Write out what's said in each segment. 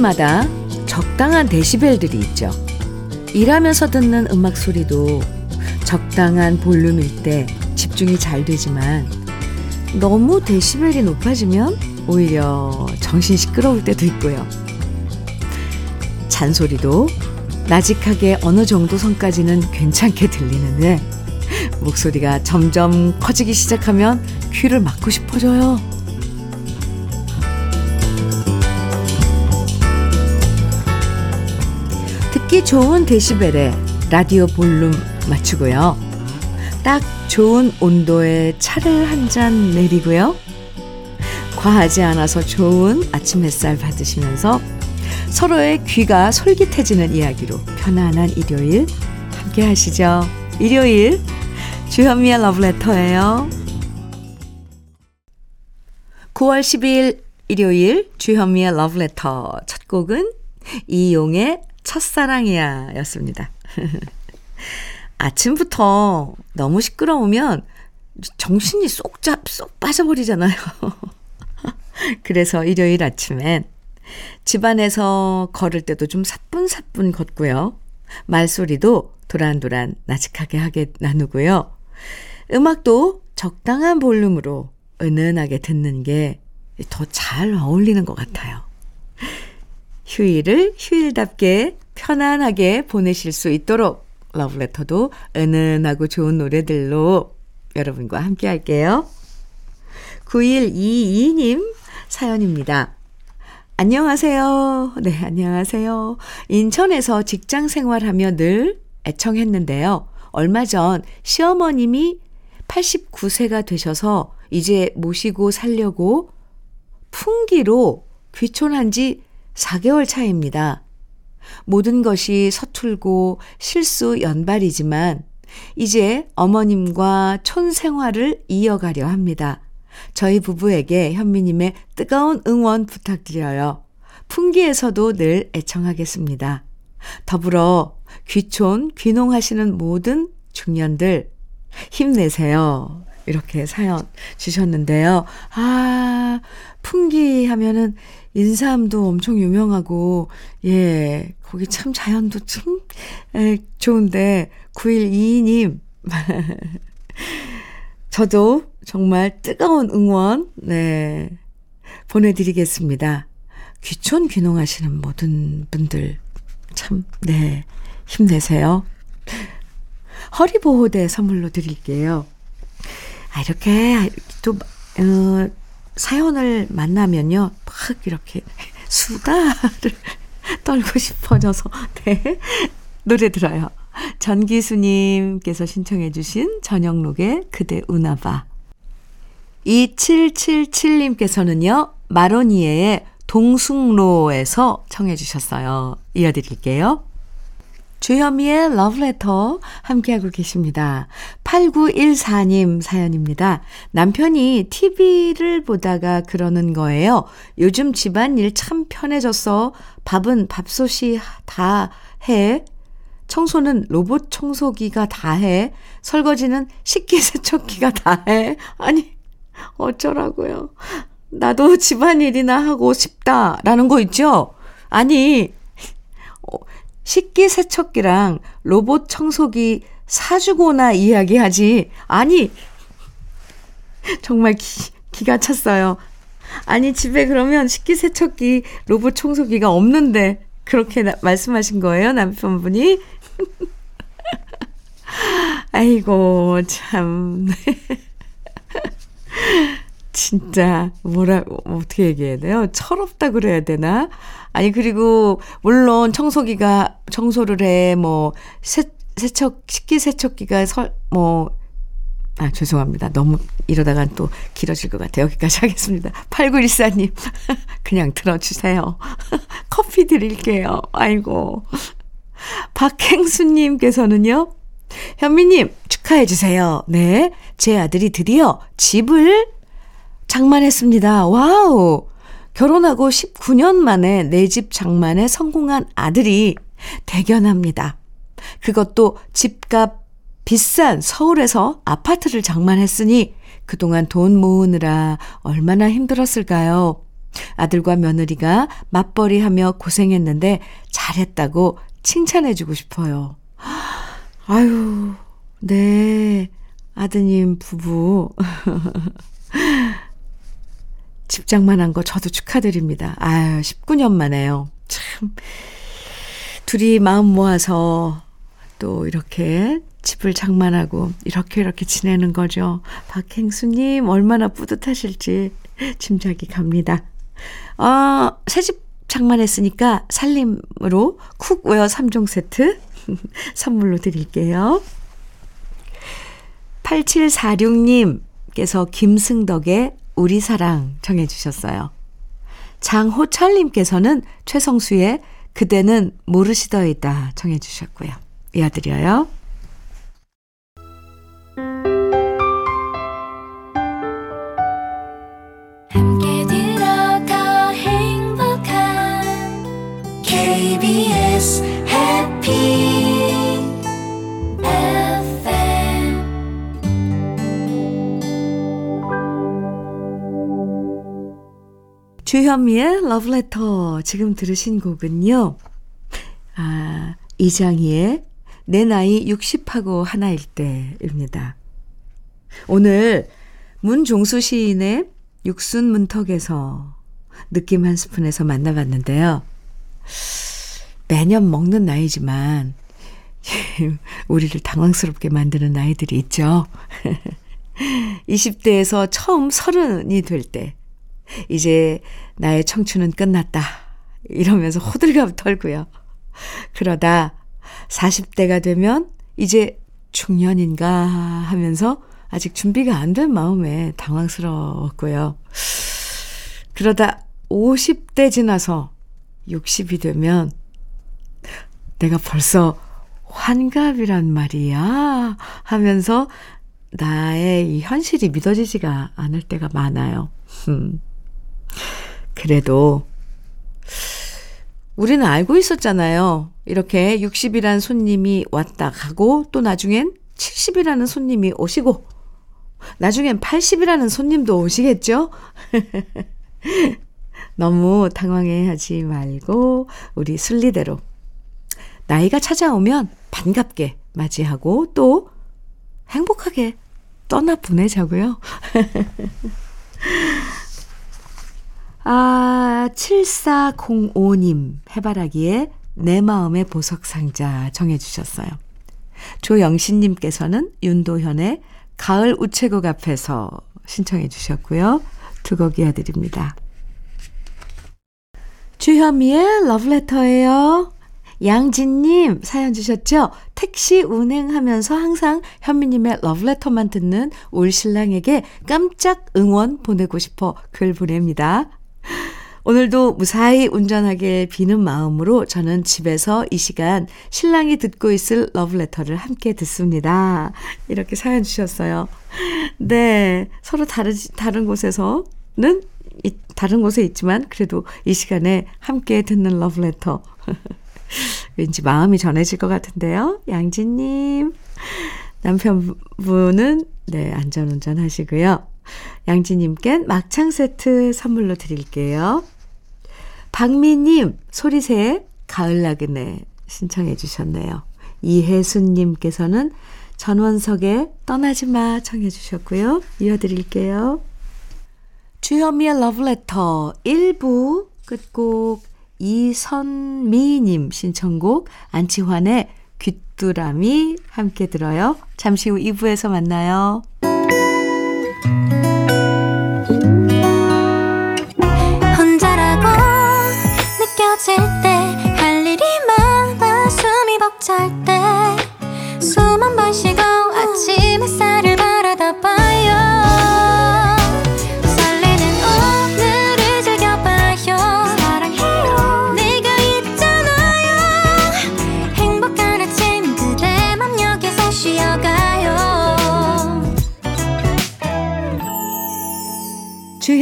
소리마다 적당한 데시벨들이 있죠. 일하면서 듣는 음악 소리도 적당한 볼륨일 때 집중이 잘 되지만 너무 데시벨이 높아지면 오히려 정신 시끄러울 때도 있고요. 잔소리도 나직하게 어느 정도 선까지는 괜찮게 들리는데 목소리가 점점 커지기 시작하면 귀를 막고 싶어져요. 좋은 데시벨에 라디오 볼륨 맞추고요. 딱 좋은 온도의 차를 한 잔 내리고요. 과하지 않아서 좋은 아침 햇살 받으시면서 서로의 귀가 솔깃해지는 이야기로 편안한 일요일 함께 하시죠. 일요일 주현미의 러브레터예요. 9월 12일 일요일 주현미의 러브레터 첫 곡은 이용의 첫사랑이야 였습니다. 아침부터 너무 시끄러우면 정신이 쏙, 잡, 쏙 빠져버리잖아요. 그래서 일요일 아침엔 집안에서 걸을 때도 좀 사뿐사뿐 걷고요. 말소리도 도란도란 나직하게 하게 나누고요. 음악도 적당한 볼륨으로 은은하게 듣는 게 더 잘 어울리는 것 같아요. 휴일을 휴일답게 편안하게 보내실 수 있도록 러브레터도 은은하고 좋은 노래들로 여러분과 함께 할게요. 9122님 사연입니다. 안녕하세요. 네, 안녕하세요. 인천에서 직장 생활하며 늘 애청했는데요. 얼마 전 시어머님이 89세가 되셔서 이제 모시고 살려고 풍기로 귀촌한 지 4개월 차입니다. 모든 것이 서툴고 실수 연발이지만 이제 어머님과 촌 생활을 이어가려 합니다. 저희 부부에게 현미님의 뜨거운 응원 부탁드려요. 풍기에서도 늘 애청하겠습니다. 더불어 귀촌, 귀농하시는 모든 중년들 힘내세요. 이렇게 사연 주셨는데요. 아, 풍기 하면은 인삼도 엄청 유명하고, 예, 거기 참 자연도 참 에, 좋은데, 9122님. 저도 정말 뜨거운 응원, 네, 보내드리겠습니다. 귀촌 귀농하시는 모든 분들, 참, 네, 힘내세요. 허리보호대 선물로 드릴게요. 아, 이렇게 또, 어, 사연을 만나면요, 막 이렇게 수다를 떨고 싶어져서, 네. 노래 들어요. 전기수님께서 신청해주신 저녁록의 그대 우나봐. 2777님께서는요, 마로니에의 동숭로에서 청해주셨어요. 이어드릴게요. 주현미의 러브레터 함께하고 계십니다. 8914님 사연입니다. 남편이 TV를 보다가 그러는 거예요. 요즘 집안일 참 편해졌어. 밥은 밥솥이 다 해. 청소는 로봇 청소기가 다 해. 설거지는 식기세척기가 다 해. 아니, 어쩌라고요. 나도 집안일이나 하고 싶다라는 거 있죠? 아니, 식기세척기랑 로봇 청소기 사주고나 이야기하지. 아니, 정말 기, 기가 찼어요. 아니, 집에 그러면 식기세척기, 로봇 청소기가 없는데, 그렇게 나, 말씀하신 거예요, 남편분이? 아이고, 참. 진짜, 뭐라, 어떻게 얘기해야 돼요? 철없다 그래야 되나? 아니, 그리고, 물론 청소기가 청소를 해, 뭐, 세, 세척, 식기 세척기가 설, 뭐, 아, 죄송합니다. 너무 이러다가 또 길어질 것 같아요. 여기까지 하겠습니다. 8914님, 그냥 들어주세요. 커피 드릴게요. 아이고. 박행수님께서는요, 현미님, 축하해주세요. 네. 제 아들이 드디어 집을 장만했습니다. Wow! 결혼하고 19년 만에 내 집 장만에 성공한 아들이 대견합니다. 그것도 집값 비싼 서울에서 아파트를 장만했으니 그동안 돈 모으느라 얼마나 힘들었을까요? 아들과 며느리가 맞벌이 하며 고생했는데 잘했다고 칭찬해주고 싶어요. 아유, 네. 아드님 부부. 집장만 한 거 저도 축하드립니다. 아유, 19년 만에요. 참. 둘이 마음 모아서 또 이렇게 집을 장만하고 이렇게 이렇게 지내는 거죠. 박행수님 얼마나 뿌듯하실지 짐작이 갑니다. 어, 새집 장만했으니까 살림으로 cookware 3종 세트 선물로 드릴게요. 8746님께서 김승덕의 우리 사랑 정해 주셨어요. 장호철님께서는 최성수의 그대는 모르시더이다 정해 주셨고요. 이어드려요. 주현미의 러브레터 지금 들으신 곡은요. 아, 이장희의 내 나이 60하고 하나일 때입니다. 오늘 문종수 시인의 육순 문턱에서 느낌 한 스푼에서 만나봤는데요. 매년 먹는 나이지만 우리를 당황스럽게 만드는 나이들이 있죠. 20대에서 처음 서른이 될 때, 이제 나의 청춘은 끝났다. 이러면서 호들갑 털고요. 그러다 40대가 되면 이제 중년인가 하면서 아직 준비가 안 된 마음에 당황스러웠고요. 그러다 50대 지나서 60이 되면 내가 벌써 환갑이란 말이야 하면서 나의 이 현실이 믿어지지가 않을 때가 많아요. 음. 그래도 우리는 알고 있었잖아요. 이렇게 60이라는 손님이 왔다 가고 또 나중엔 70이라는 손님이 오시고 나중엔 80이라는 손님도 오시겠죠? 너무 당황해 하지 말고 우리 순리대로 나이가 찾아오면 반갑게 맞이하고 또 행복하게 떠나 보내자고요. 아, 7405님 해바라기에 내 마음의 보석상자 정해주셨어요. 조영신님께서는 윤도현의 가을 우체국 앞에서 신청해 주셨고요. 두 곡 이어드립니다. 주현미의 러브레터예요. 양진님 사연 주셨죠? 택시 운행하면서 항상 현미님의 러브레터만 듣는 올 신랑에게 깜짝 응원 보내고 싶어 글 보냅니다. 오늘도 무사히 운전하길 비는 마음으로 저는 집에서 이 시간 신랑이 듣고 있을 러브레터를 함께 듣습니다. 이렇게 사연 주셨어요. 네. 서로 다른, 다른 곳에서는, 다른 곳에 있지만 그래도 이 시간에 함께 듣는 러브레터. 왠지 마음이 전해질 것 같은데요. 양진님. 남편분은, 네, 안전운전 하시고요. 양지님께 막창 세트 선물로 드릴게요. 박미님, 소리새 가을 나그네 신청해 주셨네요. 이혜순님께서는 전원석의 떠나지 마 청해 주셨고요. 이어드릴게요. 주현미의 러브레터 1부 끝곡 이선미님 신청곡 안치환의 귀뚜라미 함께 들어요. 잠시 후 2부에서 만나요.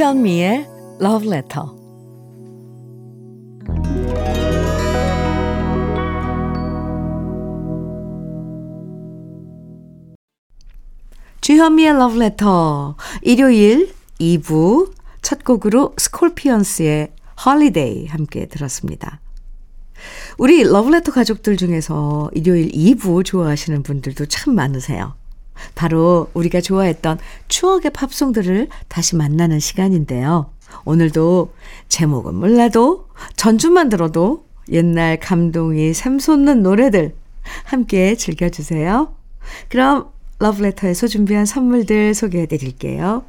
주현미의 Love Letter 주현미의 러브레터 일요일 2부 첫 곡으로 Scorpions의 Holiday 함께 들었습니다. 우리 러브레터 가족들 중에서 일요일 2부 좋아하시는 분들도 참 많으세요. 바로 우리가 좋아했던 추억의 팝송들을 다시 만나는 시간인데요. 오늘도 제목은 몰라도 전주만 들어도 옛날 감동이 샘솟는 노래들 함께 즐겨주세요. 그럼 러브레터에서 준비한 선물들 소개해 드릴게요.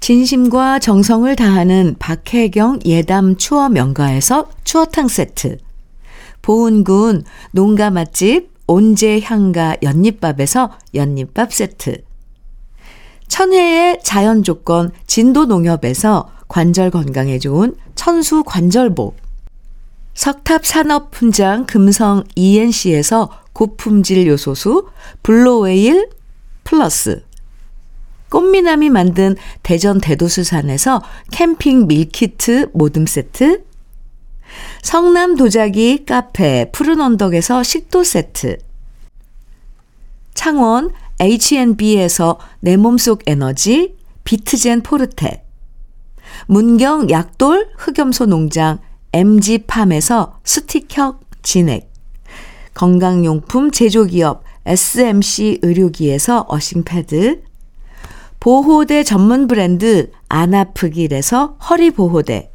진심과 정성을 다하는 박혜경 예담 추어 명가에서 추어탕 세트. 보은군 농가 맛집 온재향가 연잎밥에서 연잎밥 세트. 천혜의 자연 조건 진도 농협에서 관절 건강에 좋은 천수 관절보. 석탑 산업 훈장 금성 ENC에서 고품질 요소수 Blue Whale Plus. 꽃미남이 만든 대전 대도수산에서 캠핑 meal kit 모듬 세트, 성남 도자기 카페 푸른 언덕에서 식도 세트, 창원 H&B에서 내 몸속 에너지 비트젠 포르테, 문경 약돌 흑염소 농장 MG팜에서 스틱형 진액, 건강용품 제조기업 SMC 의료기에서 어싱패드, 보호대 전문 브랜드 아나프길에서 허리보호대,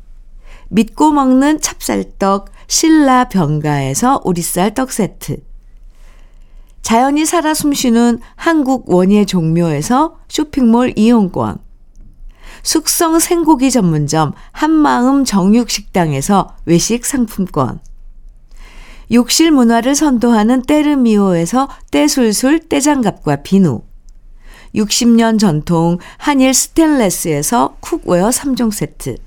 믿고 먹는 찹쌀떡 신라 병가에서 오리쌀 떡 세트, 자연이 살아 숨쉬는 한국 원예 종묘에서 쇼핑몰 이용권, 숙성 생고기 전문점 한마음 정육식당에서 외식 상품권, 욕실 문화를 선도하는 때르미오에서 때술술 때장갑과 비누, 60년 전통 한일 스텐레스에서 cookware 3종 세트.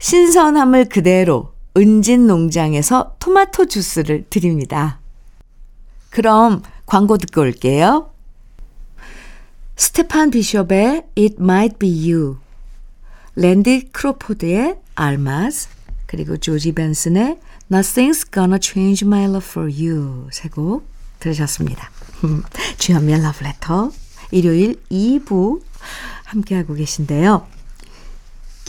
신선함을 그대로 은진 농장에서 토마토 주스를 드립니다. 그럼 광고 듣고 올게요. Stephen Bishop의 It Might Be You, Randy Crawford의 Almaz, 그리고 조지 벤슨의 Nothing's Gonna Change My Love For You 세 곡 들으셨습니다. 주현미의 러브레터 일요일 2부 함께하고 계신데요.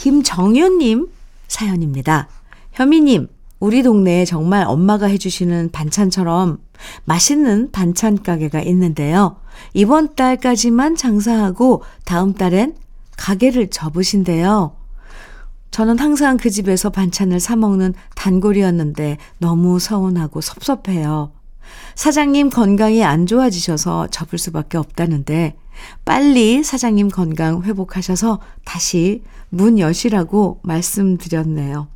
김정윤님 사연입니다. 현미님, 우리 동네에 정말 엄마가 해주시는 반찬처럼 맛있는 반찬 가게가 있는데요. 이번 달까지만 장사하고 다음 달엔 가게를 접으신대요. 저는 항상 그 집에서 반찬을 사먹는 단골이었는데 너무 서운하고 섭섭해요. 사장님 건강이 안 좋아지셔서 접을 수밖에 없다는데 빨리 사장님 건강 회복하셔서 다시 문 여시라고 말씀드렸네요.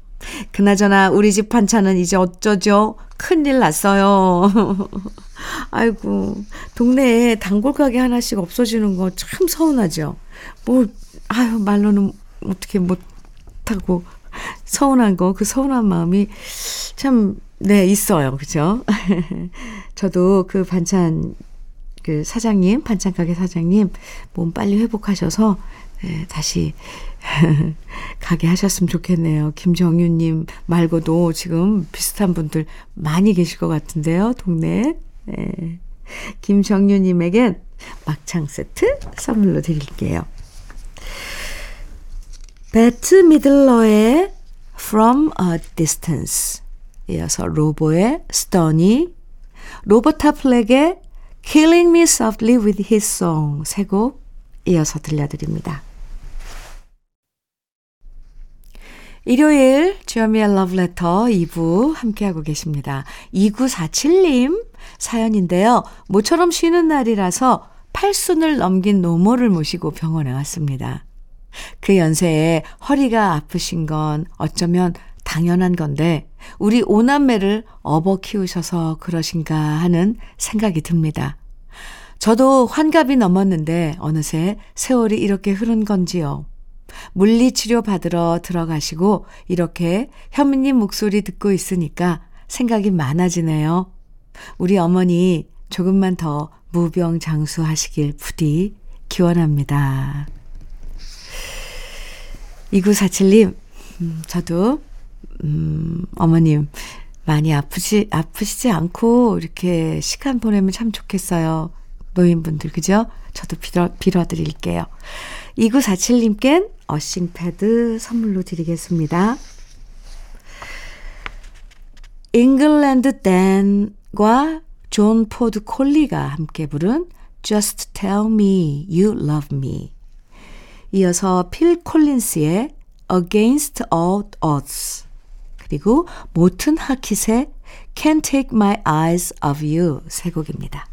그나저나 우리 집 반찬은 이제 어쩌죠? 큰일 났어요. 아이고, 동네에 단골 가게 하나씩 없어지는 거 참 서운하죠. 뭐, 아유, 말로는 어떻게 못하고 서운한 거, 그 서운한 마음이 참 네, 있어요. 그죠? 저도 그 반찬, 그 사장님, 반찬 가게 사장님, 몸 빨리 회복하셔서, 네, 다시, 가게 하셨으면 좋겠네요. 김정윤님 말고도 지금 비슷한 분들 많이 계실 것 같은데요, 동네에. 네. 김정윤님에겐 막창 세트 선물로 드릴게요. Bette Midler의 From a Distance 이어서 Lobo의 Stoney, Roberta Flack의 Killing Me Softly with His Song 세 곡 이어서 들려드립니다. 일요일 주현미의 러브레터 2부 함께하고 계십니다. 2947님 사연인데요. 모처럼 쉬는 날이라서 팔순을 넘긴 노모를 모시고 병원에 왔습니다. 그 연세에 허리가 아프신 건 어쩌면 당연한 건데 우리 오남매를 업어 키우셔서 그러신가 하는 생각이 듭니다. 저도 환갑이 넘었는데 어느새 세월이 이렇게 흐른 건지요. 물리치료 받으러 들어가시고 이렇게 현미님 목소리 듣고 있으니까 생각이 많아지네요. 우리 어머니 조금만 더 무병장수하시길 부디 기원합니다. 2947님, 음, 저도, 음, 어머님, 많이 아프시, 아프시지 않고 이렇게 시간 보내면 참 좋겠어요. 노인분들, 그죠? 저도 빌어, 빌어드릴게요. 2947님껜 어싱패드 선물로 드리겠습니다. 잉글랜드 댄과 존 포드 콜리가 함께 부른 Just Tell Me You Love Me. 이어서 필 콜린스의 Against All Odds. 그리고 모튼 하킷의 Can't Take My Eyes Off You 세 곡입니다.